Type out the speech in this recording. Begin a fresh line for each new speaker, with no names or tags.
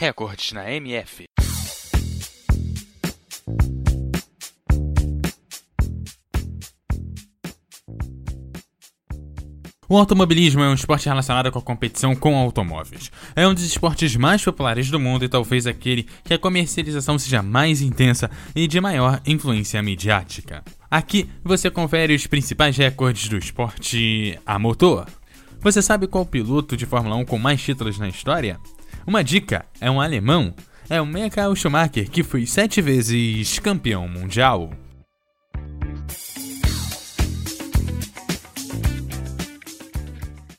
Recordes na MF. O automobilismo é um esporte relacionado com a competição com automóveis. É um dos esportes mais populares do mundo e talvez aquele que a comercialização seja mais intensa e de maior influência midiática. Aqui você confere os principais recordes do esporte a motor. Você sabe qual piloto de Fórmula 1 com mais títulos na história? Uma dica: é um alemão. É o Michael Schumacher, que foi sete vezes campeão mundial.